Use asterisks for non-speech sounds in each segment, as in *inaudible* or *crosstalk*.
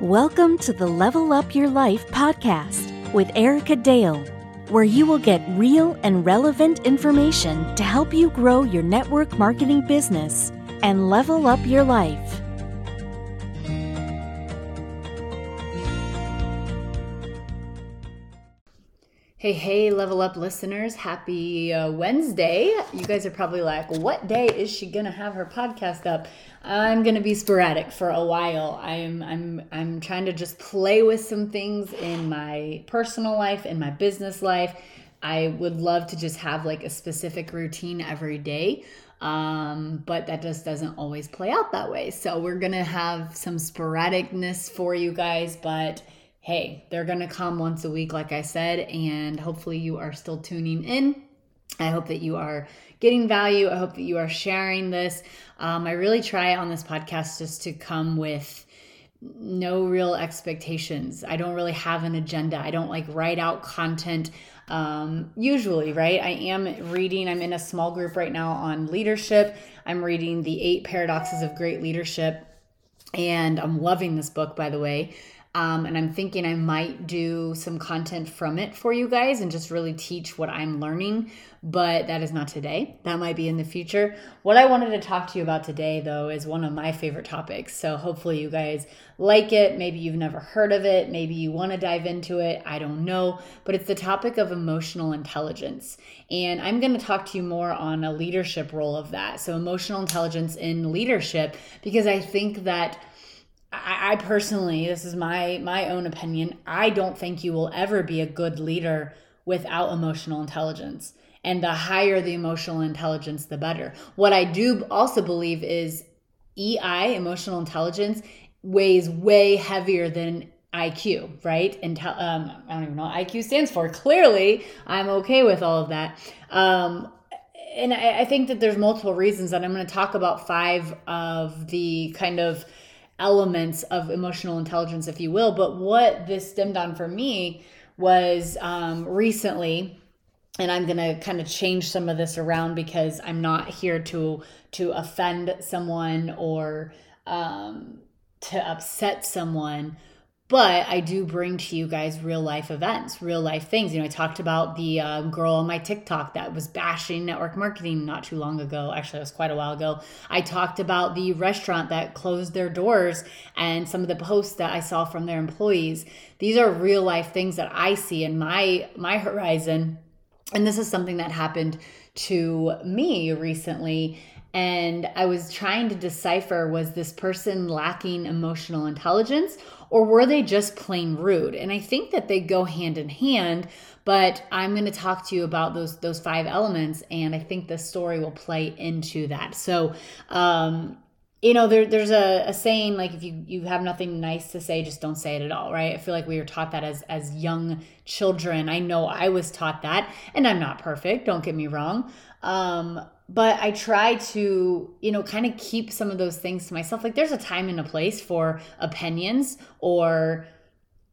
Welcome to the Level Up Your Life podcast with Erica Dale, where you will get real and relevant information to help you grow your network marketing business and level up your life. Hey, hey, level up listeners. Happy uh, Wednesday. You guys are probably like, what day is she going to have her podcast up? I'm going to be sporadic for a while. I'm I'm I'm trying to just play with some things in my personal life, in my business life. I would love to just have like a specific routine every day. Um, but that just doesn't always play out that way. So we're going to have some sporadicness for you guys, but hey, they're going to come once a week, like I said, and hopefully you are still tuning in. I hope that you are getting value. I hope that you are sharing this. Um, I really try on this podcast just to come with no real expectations. I don't really have an agenda. I don't like write out content um, usually, right? I am reading, I'm in a small group right now on leadership. I'm reading The Eight Paradoxes of Great Leadership, and I'm loving this book, by the way. Um, and I'm thinking I might do some content from it for you guys and just really teach what I'm learning. But that is not today. That might be in the future. What I wanted to talk to you about today, though, is one of my favorite topics. So hopefully you guys like it. Maybe you've never heard of it. Maybe you want to dive into it. I don't know. But it's the topic of emotional intelligence. And I'm going to talk to you more on a leadership role of that. So, emotional intelligence in leadership, because I think that I, I personally, this is my my own opinion. I don't think you will ever be a good leader without emotional intelligence. And the higher the emotional intelligence, the better. What I do also believe is EI, emotional intelligence, weighs way heavier than IQ, right? And um, I don't even know what IQ stands for. Clearly, I'm okay with all of that. Um, and I, I think that there's multiple reasons, that I'm going to talk about five of the kind of elements of emotional intelligence, if you will. But what this stemmed on for me was um, recently, and I'm gonna kind of change some of this around because I'm not here to to offend someone or um, to upset someone but I do bring to you guys real life events, real life things. You know, I talked about the uh, girl on my TikTok that was bashing network marketing not too long ago. Actually, it was quite a while ago. I talked about the restaurant that closed their doors and some of the posts that I saw from their employees. These are real life things that I see in my my horizon, and this is something that happened to me recently and I was trying to decipher was this person lacking emotional intelligence or were they just plain rude? And I think that they go hand in hand, but I'm going to talk to you about those those five elements and I think the story will play into that. So, um you know there, there's a, a saying like if you you have nothing nice to say just don't say it at all right i feel like we were taught that as as young children i know i was taught that and i'm not perfect don't get me wrong um but I try to, you know, kind of keep some of those things to myself. Like there's a time and a place for opinions or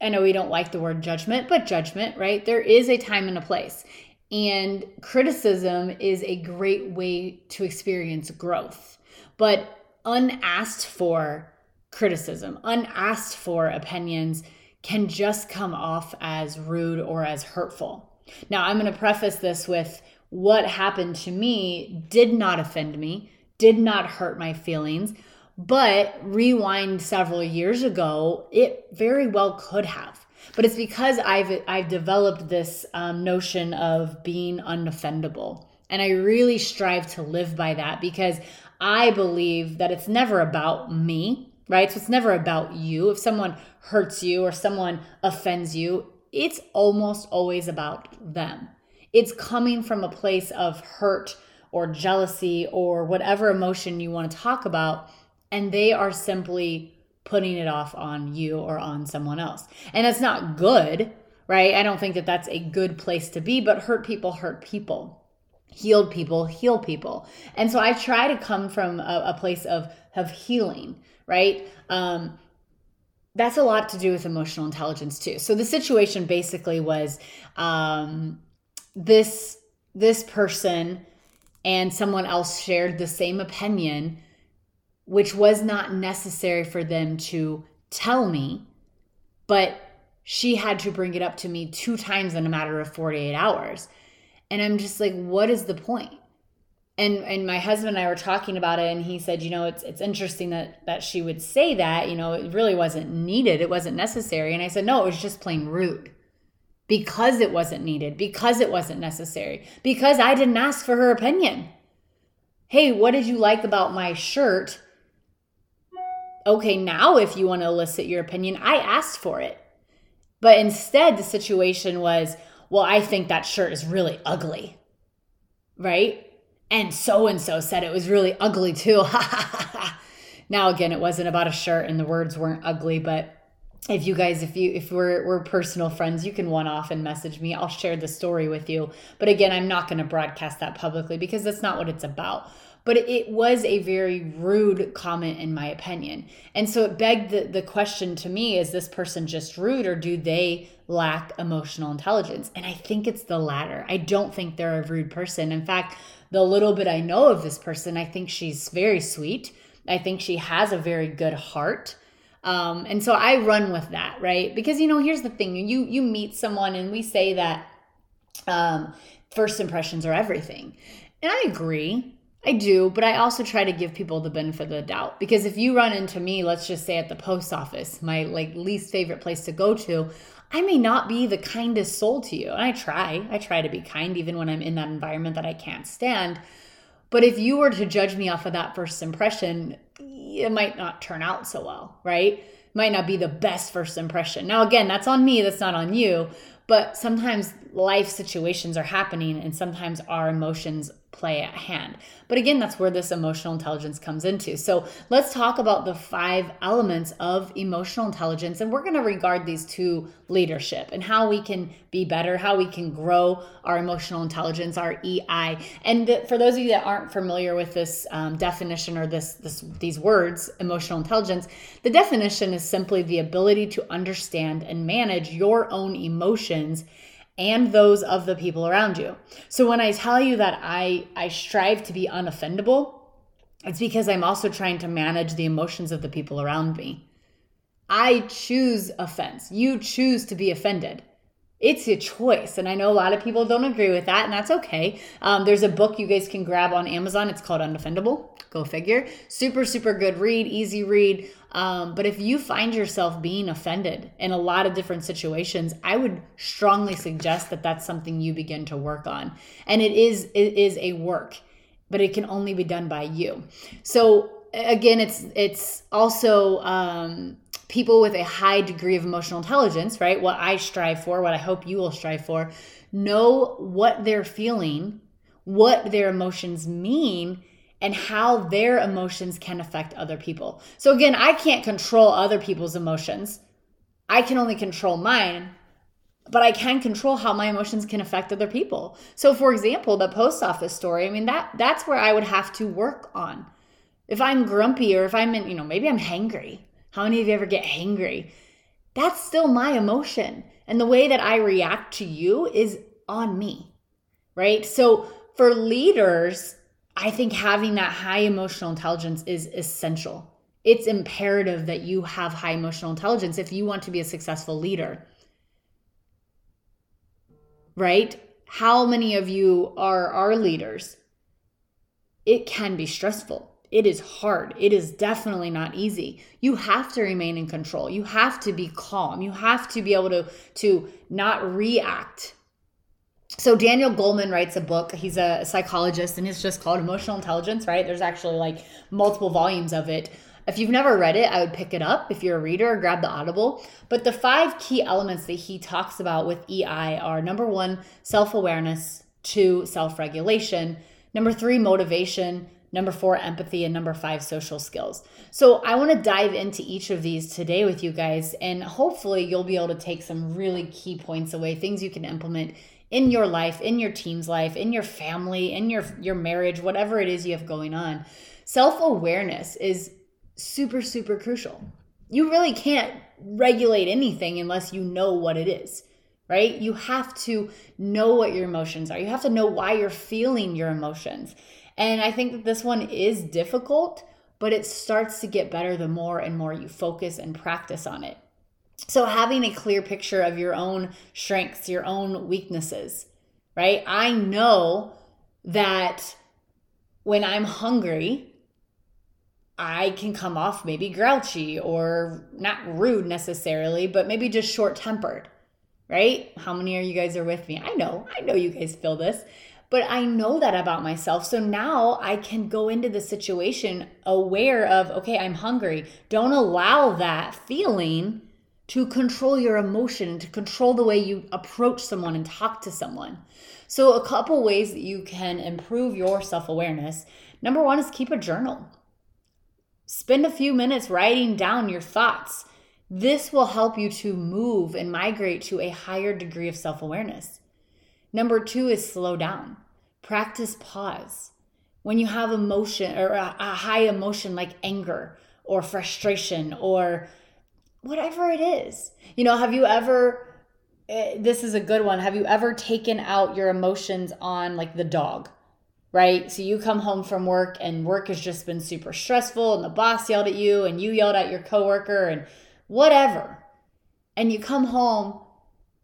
I know we don't like the word judgment, but judgment, right? There is a time and a place. And criticism is a great way to experience growth. But unasked for criticism, unasked for opinions can just come off as rude or as hurtful. Now, I'm going to preface this with what happened to me did not offend me, did not hurt my feelings, but rewind several years ago, it very well could have. But it's because I've I've developed this um, notion of being unoffendable, and I really strive to live by that because I believe that it's never about me, right? So it's never about you. If someone hurts you or someone offends you, it's almost always about them it's coming from a place of hurt or jealousy or whatever emotion you want to talk about. And they are simply putting it off on you or on someone else. And it's not good, right? I don't think that that's a good place to be, but hurt people hurt people. Healed people heal people. And so I try to come from a, a place of, of healing, right? Um, that's a lot to do with emotional intelligence too. So the situation basically was um, this this person and someone else shared the same opinion which was not necessary for them to tell me, but she had to bring it up to me two times in a matter of 48 hours. And I'm just like, what is the point? And and my husband and I were talking about it and he said, you know, it's it's interesting that that she would say that, you know, it really wasn't needed, it wasn't necessary. And I said, no, it was just plain rude. Because it wasn't needed, because it wasn't necessary, because I didn't ask for her opinion. Hey, what did you like about my shirt? Okay, now if you want to elicit your opinion, I asked for it. But instead, the situation was, well, I think that shirt is really ugly. Right? And so and so said it was really ugly too. *laughs* now, again, it wasn't about a shirt and the words weren't ugly, but if you guys if you if we're we're personal friends you can one off and message me. I'll share the story with you. But again i'm not going to broadcast that publicly because that's not what it's about. But it was a very rude comment in my opinion. And so it begged the, the question to me is this person just rude or do they lack emotional intelligence? And i think it's the latter. I don't think they're a rude person. In fact the little bit i know of this person i think she's very sweet. I think she has a very good heart um, and so i run with that right because you know here's the thing you you meet someone and we say that um, first impressions are everything and i agree I do, but I also try to give people the benefit of the doubt because if you run into me, let's just say at the post office, my like least favorite place to go to, I may not be the kindest soul to you. And I try. I try to be kind even when I'm in that environment that I can't stand. But if you were to judge me off of that first impression, it might not turn out so well, right? Might not be the best first impression. Now again, that's on me, that's not on you, but sometimes life situations are happening and sometimes our emotions play at hand. But again, that's where this emotional intelligence comes into. So let's talk about the five elements of emotional intelligence. And we're going to regard these to leadership and how we can be better, how we can grow our emotional intelligence, our EI. And for those of you that aren't familiar with this um, definition or this, this these words, emotional intelligence, the definition is simply the ability to understand and manage your own emotions and those of the people around you. So when I tell you that I I strive to be unoffendable, it's because I'm also trying to manage the emotions of the people around me. I choose offense. You choose to be offended. It's a choice. And I know a lot of people don't agree with that, and that's okay. Um, there's a book you guys can grab on Amazon. It's called Unoffendable. Go figure. Super, super good read, easy read. Um, but if you find yourself being offended in a lot of different situations, I would strongly suggest that that's something you begin to work on. And it is it is a work, but it can only be done by you. So again, it's it's also um, people with a high degree of emotional intelligence, right? What I strive for, what I hope you will strive for, know what they're feeling, what their emotions mean and how their emotions can affect other people. So, again, I can't control other people's emotions. I can only control mine, but I can control how my emotions can affect other people. So, for example, the post office story, I mean, that that's where I would have to work on. If I'm grumpy or if I'm in, you know, maybe I'm hangry. How many of you ever get hangry? That's still my emotion. And the way that I react to you is on me, right? So, for leaders, I think having that high emotional intelligence is essential. It's imperative that you have high emotional intelligence if you want to be a successful leader. Right? How many of you are our leaders? It can be stressful. It is hard. It is definitely not easy. You have to remain in control. You have to be calm. You have to be able to to not react so Daniel Goleman writes a book. He's a psychologist and it's just called Emotional Intelligence, right? There's actually like multiple volumes of it. If you've never read it, I would pick it up. If you're a reader, grab the Audible. But the five key elements that he talks about with EI are number one, self awareness, two, self regulation, number three, motivation, number four, empathy, and number five, social skills. So I want to dive into each of these today with you guys, and hopefully you'll be able to take some really key points away, things you can implement in your life, in your team's life, in your family, in your your marriage, whatever it is you have going on. Self-awareness is super super crucial. You really can't regulate anything unless you know what it is. Right? You have to know what your emotions are. You have to know why you're feeling your emotions. And I think that this one is difficult, but it starts to get better the more and more you focus and practice on it. So, having a clear picture of your own strengths, your own weaknesses, right? I know that when I'm hungry, I can come off maybe grouchy or not rude necessarily, but maybe just short tempered, right? How many of you guys are with me? I know, I know you guys feel this, but I know that about myself. So now I can go into the situation aware of, okay, I'm hungry. Don't allow that feeling to control your emotion, to control the way you approach someone and talk to someone. So, a couple ways that you can improve your self awareness. Number one is keep a journal. Spend a few minutes writing down your thoughts. This will help you to move and migrate to a higher degree of self awareness. Number two is slow down. Practice pause. When you have emotion or a, a high emotion like anger or frustration or whatever it is. You know, have you ever, eh, this is a good one, have you ever taken out your emotions on like the dog? right? So you come home from work and work has just been super stressful and the boss yelled at you and you yelled at your coworker and whatever. And you come home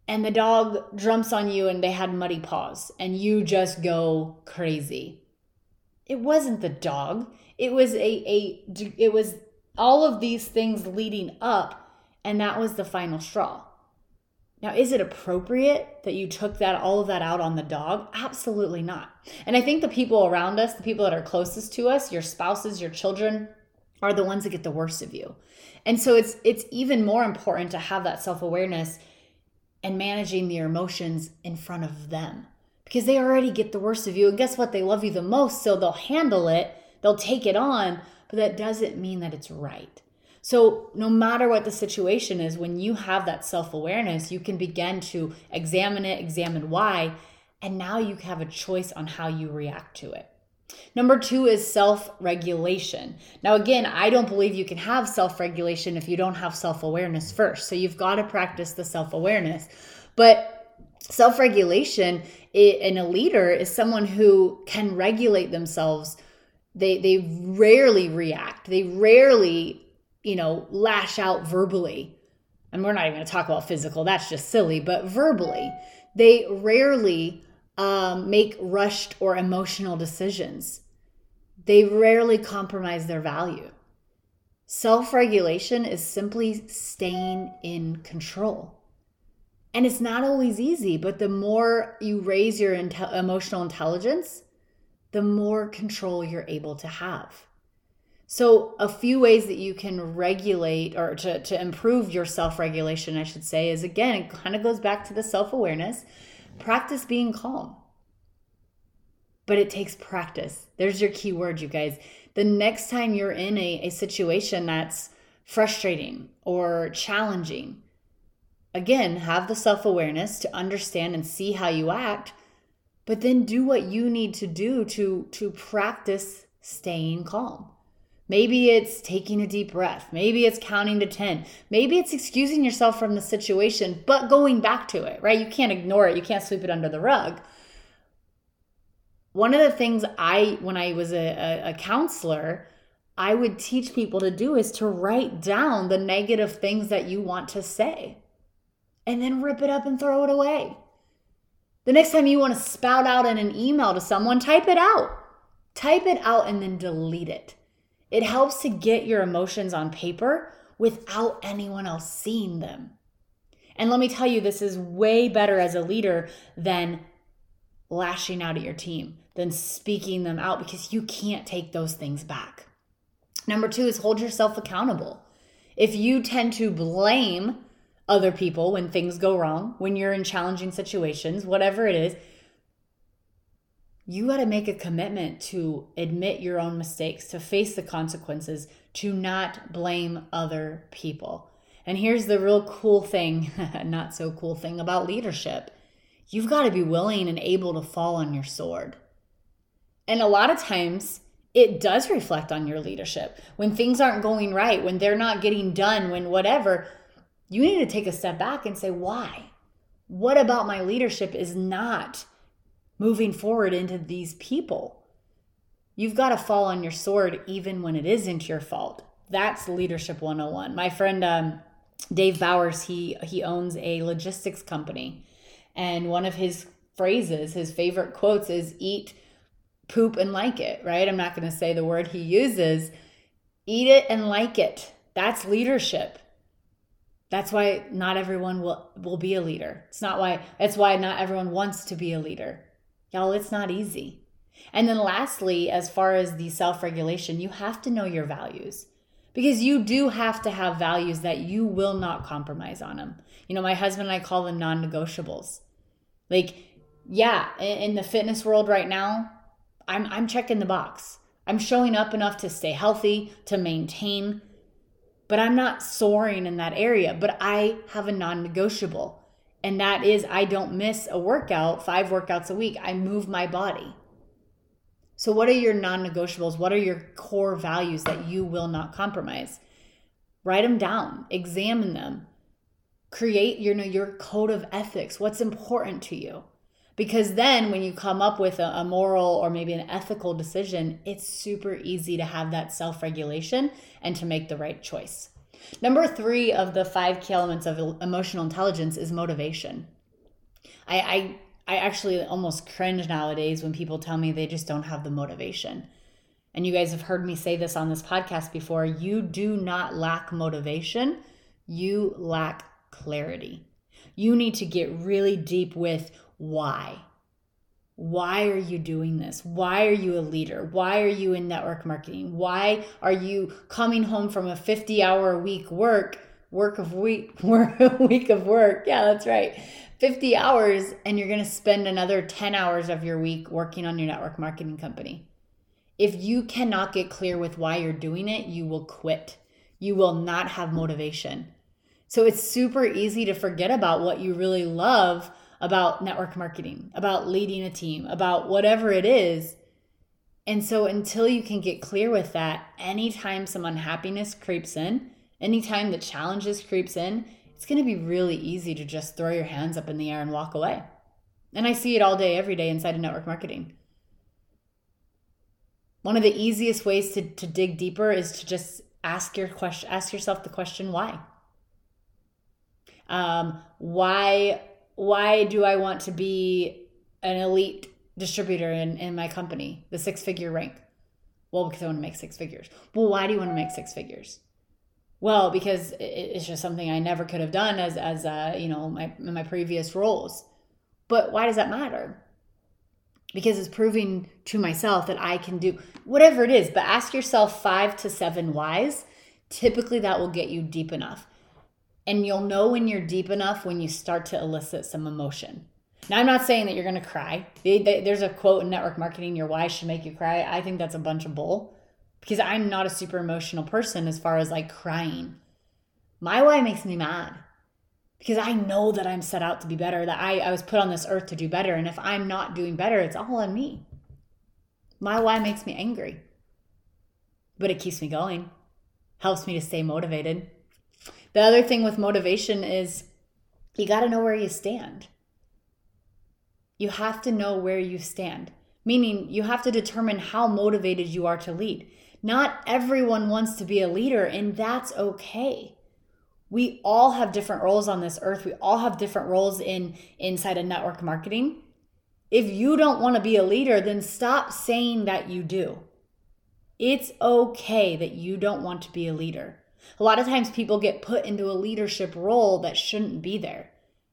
and the dog jumps on you and they had muddy paws and you just go crazy. It wasn't the dog. It was a a it was all of these things leading up and that was the final straw. Now, is it appropriate that you took that all of that out on the dog? Absolutely not. And I think the people around us, the people that are closest to us, your spouses, your children, are the ones that get the worst of you. And so it's it's even more important to have that self-awareness and managing your emotions in front of them. Because they already get the worst of you and guess what? They love you the most so they'll handle it they'll take it on but that doesn't mean that it's right. So, no matter what the situation is, when you have that self awareness, you can begin to examine it, examine why, and now you have a choice on how you react to it. Number two is self regulation. Now, again, I don't believe you can have self regulation if you don't have self awareness first. So, you've got to practice the self awareness. But self regulation in a leader is someone who can regulate themselves. They, they rarely react, they rarely you know, lash out verbally. And we're not even going to talk about physical, that's just silly, but verbally, they rarely um, make rushed or emotional decisions. They rarely compromise their value. Self regulation is simply staying in control. And it's not always easy, but the more you raise your emotional intelligence, the more control you're able to have. So, a few ways that you can regulate or to, to improve your self regulation, I should say, is again, it kind of goes back to the self awareness. Practice being calm. But it takes practice. There's your key word, you guys. The next time you're in a, a situation that's frustrating or challenging, again, have the self awareness to understand and see how you act, but then do what you need to do to, to practice staying calm Maybe it's taking a deep breath. Maybe it's counting to 10. Maybe it's excusing yourself from the situation, but going back to it, right? You can't ignore it. You can't sweep it under the rug. One of the things I, when I was a, a, counselor, I would teach people to do is to write down the negative things that you want to say and then rip it up and throw it away. The next time you want to spout out in an email to someone, type it out. Type it out and then delete it it helps to get your emotions on paper without anyone else seeing them. And let me tell you, this is way better as a leader than lashing out at your team, than speaking them out because you can't take those things back. Number two is hold yourself accountable. If you tend to blame other people when things go wrong, when you're in challenging situations, whatever it is, you got to make a commitment to admit your own mistakes, to face the consequences, to not blame other people. And here's the real cool thing, *laughs* not so cool thing about leadership you've got to be willing and able to fall on your sword. And a lot of times, it does reflect on your leadership. When things aren't going right, when they're not getting done, when whatever, you need to take a step back and say, why? What about my leadership is not moving forward into these people. You've got to fall on your sword even when it isn't your fault. That's leadership 101. My friend um, Dave Bowers, he he owns a logistics company. And one of his phrases, his favorite quotes is eat, poop, and like it, right? I'm not going to say the word he uses. Eat it and like it. That's leadership. That's why not everyone will, will be a leader. It's not why, that's why not everyone wants to be a leader. Y'all, it's not easy. And then lastly, as far as the self regulation, you have to know your values because you do have to have values that you will not compromise on them. You know, my husband and I call them non negotiables. Like, yeah, in the fitness world right now, I'm I'm checking the box. I'm showing up enough to stay healthy, to maintain, but I'm not soaring in that area. But I have a non negotiable, and that is I don't miss a workout, five workouts a week. I move my body. So, what are your non negotiables? What are your core values that you will not compromise? Write them down, examine them, create your, you know, your code of ethics. What's important to you? Because then when you come up with a, a moral or maybe an ethical decision, it's super easy to have that self regulation and to make the right choice. Number three of the five key elements of emotional intelligence is motivation. I, I I actually almost cringe nowadays when people tell me they just don't have the motivation. And you guys have heard me say this on this podcast before. You do not lack motivation, you lack clarity. You need to get really deep with why. Why are you doing this? Why are you a leader? Why are you in network marketing? Why are you coming home from a 50 hour a week work, work of week, *laughs* work, week of work? Yeah, that's right. 50 hours and you're going to spend another 10 hours of your week working on your network marketing company. If you cannot get clear with why you're doing it, you will quit. You will not have motivation. So it's super easy to forget about what you really love about network marketing, about leading a team, about whatever it is. And so until you can get clear with that, anytime some unhappiness creeps in, anytime the challenges creeps in, it's going to be really easy to just throw your hands up in the air and walk away. And I see it all day, every day inside of network marketing. One of the easiest ways to, to dig deeper is to just ask your question, ask yourself the question, why? Um, why why do I want to be an elite distributor in, in my company, the six figure rank? Well, because I want to make six figures. Well, why do you want to make six figures? Well, because it's just something I never could have done as as uh, you know my my previous roles. But why does that matter? Because it's proving to myself that I can do whatever it is. But ask yourself five to seven whys. Typically, that will get you deep enough. And you'll know when you're deep enough when you start to elicit some emotion. Now, I'm not saying that you're going to cry. There's a quote in network marketing your why should make you cry. I think that's a bunch of bull because I'm not a super emotional person as far as like crying. My why makes me mad because I know that I'm set out to be better, that I, I was put on this earth to do better. And if I'm not doing better, it's all on me. My why makes me angry, but it keeps me going, helps me to stay motivated. The other thing with motivation is you got to know where you stand. You have to know where you stand, meaning you have to determine how motivated you are to lead. Not everyone wants to be a leader, and that's okay. We all have different roles on this earth. We all have different roles in inside of network marketing. If you don't want to be a leader, then stop saying that you do. It's okay that you don't want to be a leader. A lot of times people get put into a leadership role that shouldn't be there,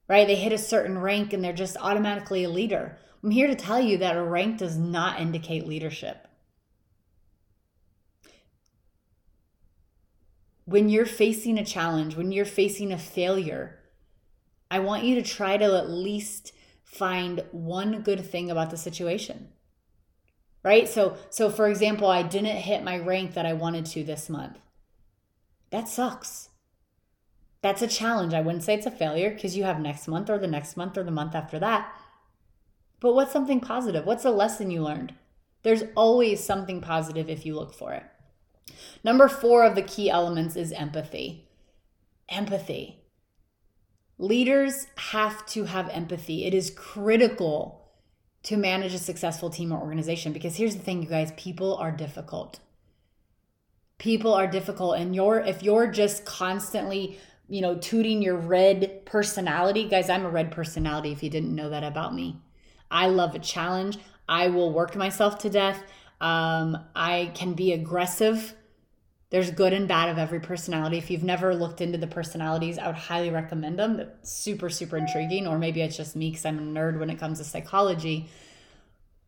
right? They hit a certain rank and they're just automatically a leader. I'm here to tell you that a rank does not indicate leadership. When you're facing a challenge, when you're facing a failure, I want you to try to at least find one good thing about the situation. Right? So so for example, I didn't hit my rank that I wanted to this month. That sucks. That's a challenge. I wouldn't say it's a failure because you have next month or the next month or the month after that. But what's something positive? What's a lesson you learned? There's always something positive if you look for it. Number four of the key elements is empathy. Empathy. Leaders have to have empathy. It is critical to manage a successful team or organization because here's the thing you guys people are difficult people are difficult and you're if you're just constantly you know tooting your red personality guys i'm a red personality if you didn't know that about me i love a challenge i will work myself to death um, i can be aggressive there's good and bad of every personality. If you've never looked into the personalities, I would highly recommend them. They're super, super intriguing. Or maybe it's just me because I'm a nerd when it comes to psychology.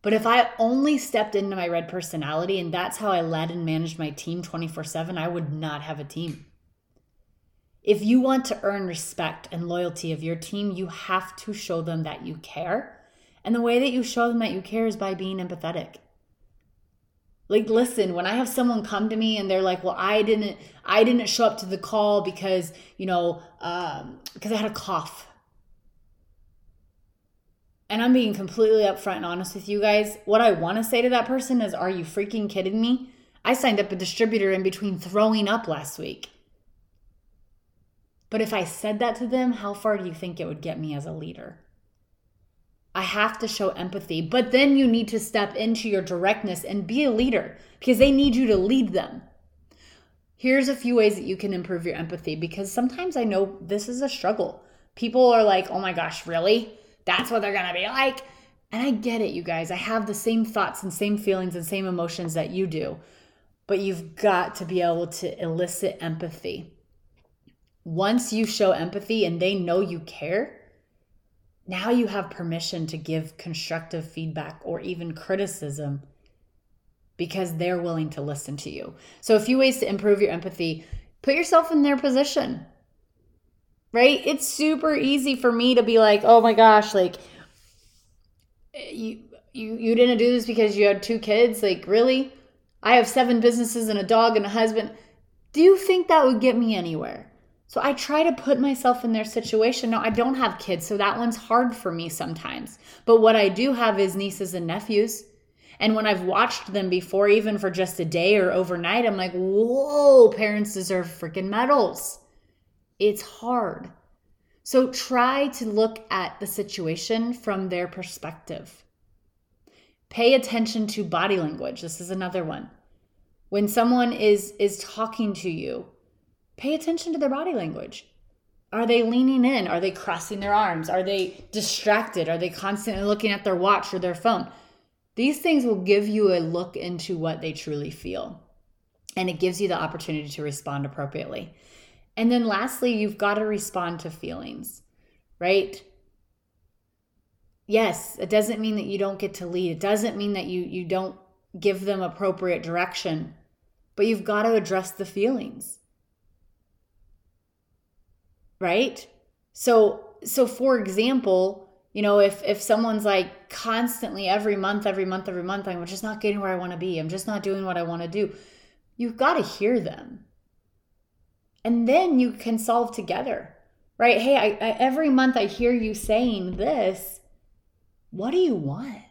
But if I only stepped into my red personality and that's how I led and managed my team 24 7, I would not have a team. If you want to earn respect and loyalty of your team, you have to show them that you care. And the way that you show them that you care is by being empathetic like listen when i have someone come to me and they're like well i didn't i didn't show up to the call because you know um, because i had a cough and i'm being completely upfront and honest with you guys what i want to say to that person is are you freaking kidding me i signed up a distributor in between throwing up last week but if i said that to them how far do you think it would get me as a leader I have to show empathy. But then you need to step into your directness and be a leader because they need you to lead them. Here's a few ways that you can improve your empathy because sometimes I know this is a struggle. People are like, oh my gosh, really? That's what they're gonna be like. And I get it, you guys. I have the same thoughts and same feelings and same emotions that you do. But you've got to be able to elicit empathy. Once you show empathy and they know you care, now you have permission to give constructive feedback or even criticism because they're willing to listen to you. So, a few ways to improve your empathy put yourself in their position, right? It's super easy for me to be like, oh my gosh, like, you, you, you didn't do this because you had two kids? Like, really? I have seven businesses and a dog and a husband. Do you think that would get me anywhere? So I try to put myself in their situation. Now, I don't have kids, so that one's hard for me sometimes. But what I do have is nieces and nephews. And when I've watched them before, even for just a day or overnight, I'm like, whoa, parents deserve freaking medals. It's hard. So try to look at the situation from their perspective. Pay attention to body language. This is another one. When someone is is talking to you, Pay attention to their body language. Are they leaning in? Are they crossing their arms? Are they distracted? Are they constantly looking at their watch or their phone? These things will give you a look into what they truly feel. And it gives you the opportunity to respond appropriately. And then lastly, you've got to respond to feelings, right? Yes, it doesn't mean that you don't get to lead. It doesn't mean that you you don't give them appropriate direction. But you've got to address the feelings right? So so for example, you know, if if someone's like constantly every month, every month, every month, I'm just not getting where I want to be. I'm just not doing what I want to do. You've got to hear them. And then you can solve together. Right? Hey, I, I every month I hear you saying this. What do you want?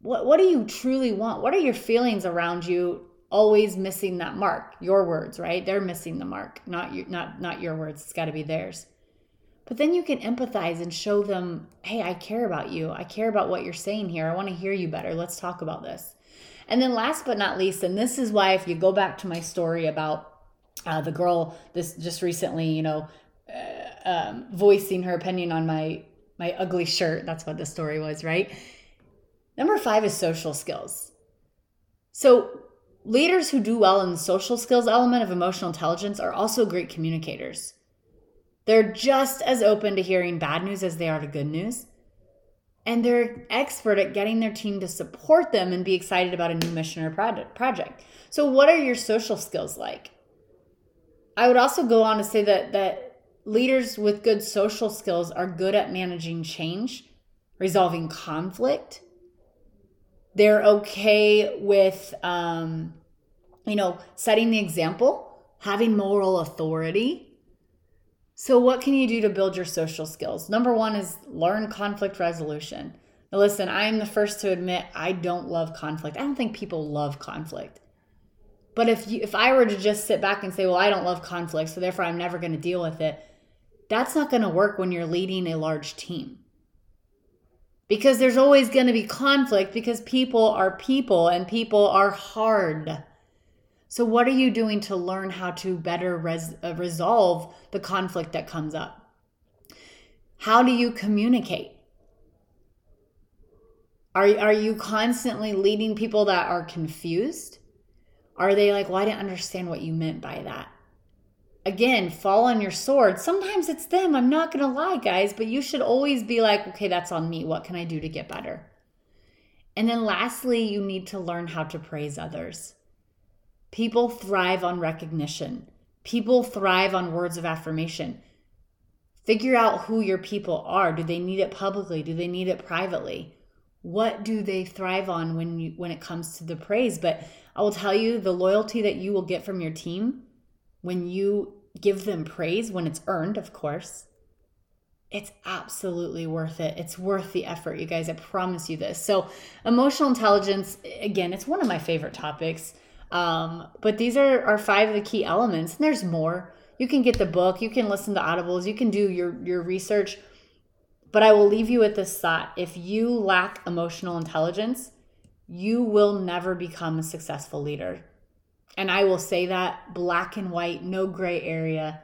What what do you truly want? What are your feelings around you always missing that mark your words right they're missing the mark not you not not your words it's got to be theirs but then you can empathize and show them hey i care about you i care about what you're saying here i want to hear you better let's talk about this and then last but not least and this is why if you go back to my story about uh, the girl this just recently you know uh, um, voicing her opinion on my my ugly shirt that's what the story was right number five is social skills so Leaders who do well in the social skills element of emotional intelligence are also great communicators. They're just as open to hearing bad news as they are to good news. And they're expert at getting their team to support them and be excited about a new mission or project. So, what are your social skills like? I would also go on to say that, that leaders with good social skills are good at managing change, resolving conflict, they're okay with, um, you know, setting the example, having moral authority. So, what can you do to build your social skills? Number one is learn conflict resolution. Now, listen, I am the first to admit I don't love conflict. I don't think people love conflict. But if you, if I were to just sit back and say, "Well, I don't love conflict, so therefore I'm never going to deal with it," that's not going to work when you're leading a large team because there's always going to be conflict because people are people and people are hard. So, what are you doing to learn how to better res- uh, resolve the conflict that comes up? How do you communicate? Are, are you constantly leading people that are confused? Are they like, well, I didn't understand what you meant by that? Again, fall on your sword. Sometimes it's them. I'm not going to lie, guys, but you should always be like, okay, that's on me. What can I do to get better? And then lastly, you need to learn how to praise others. People thrive on recognition, people thrive on words of affirmation. Figure out who your people are. Do they need it publicly? Do they need it privately? What do they thrive on when you when it comes to the praise? But I will tell you the loyalty that you will get from your team when you give them praise when it's earned, of course. It's absolutely worth it. It's worth the effort, you guys. I promise you this. So, emotional intelligence, again, it's one of my favorite topics. Um, but these are, are five of the key elements, and there's more. You can get the book, you can listen to audibles, you can do your, your research. But I will leave you with this thought if you lack emotional intelligence, you will never become a successful leader. And I will say that black and white, no gray area.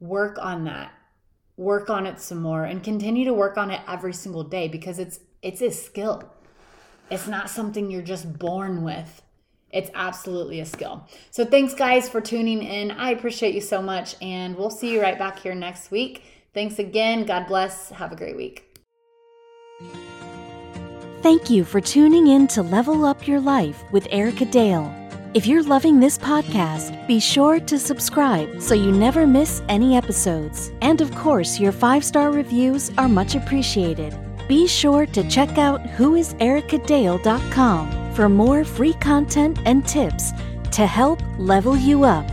Work on that. Work on it some more and continue to work on it every single day because it's it's a skill. It's not something you're just born with. It's absolutely a skill. So thanks guys for tuning in. I appreciate you so much and we'll see you right back here next week. Thanks again. God bless. Have a great week. Thank you for tuning in to Level Up Your Life with Erica Dale. If you're loving this podcast, be sure to subscribe so you never miss any episodes. And of course, your five star reviews are much appreciated. Be sure to check out whoisericadale.com for more free content and tips to help level you up.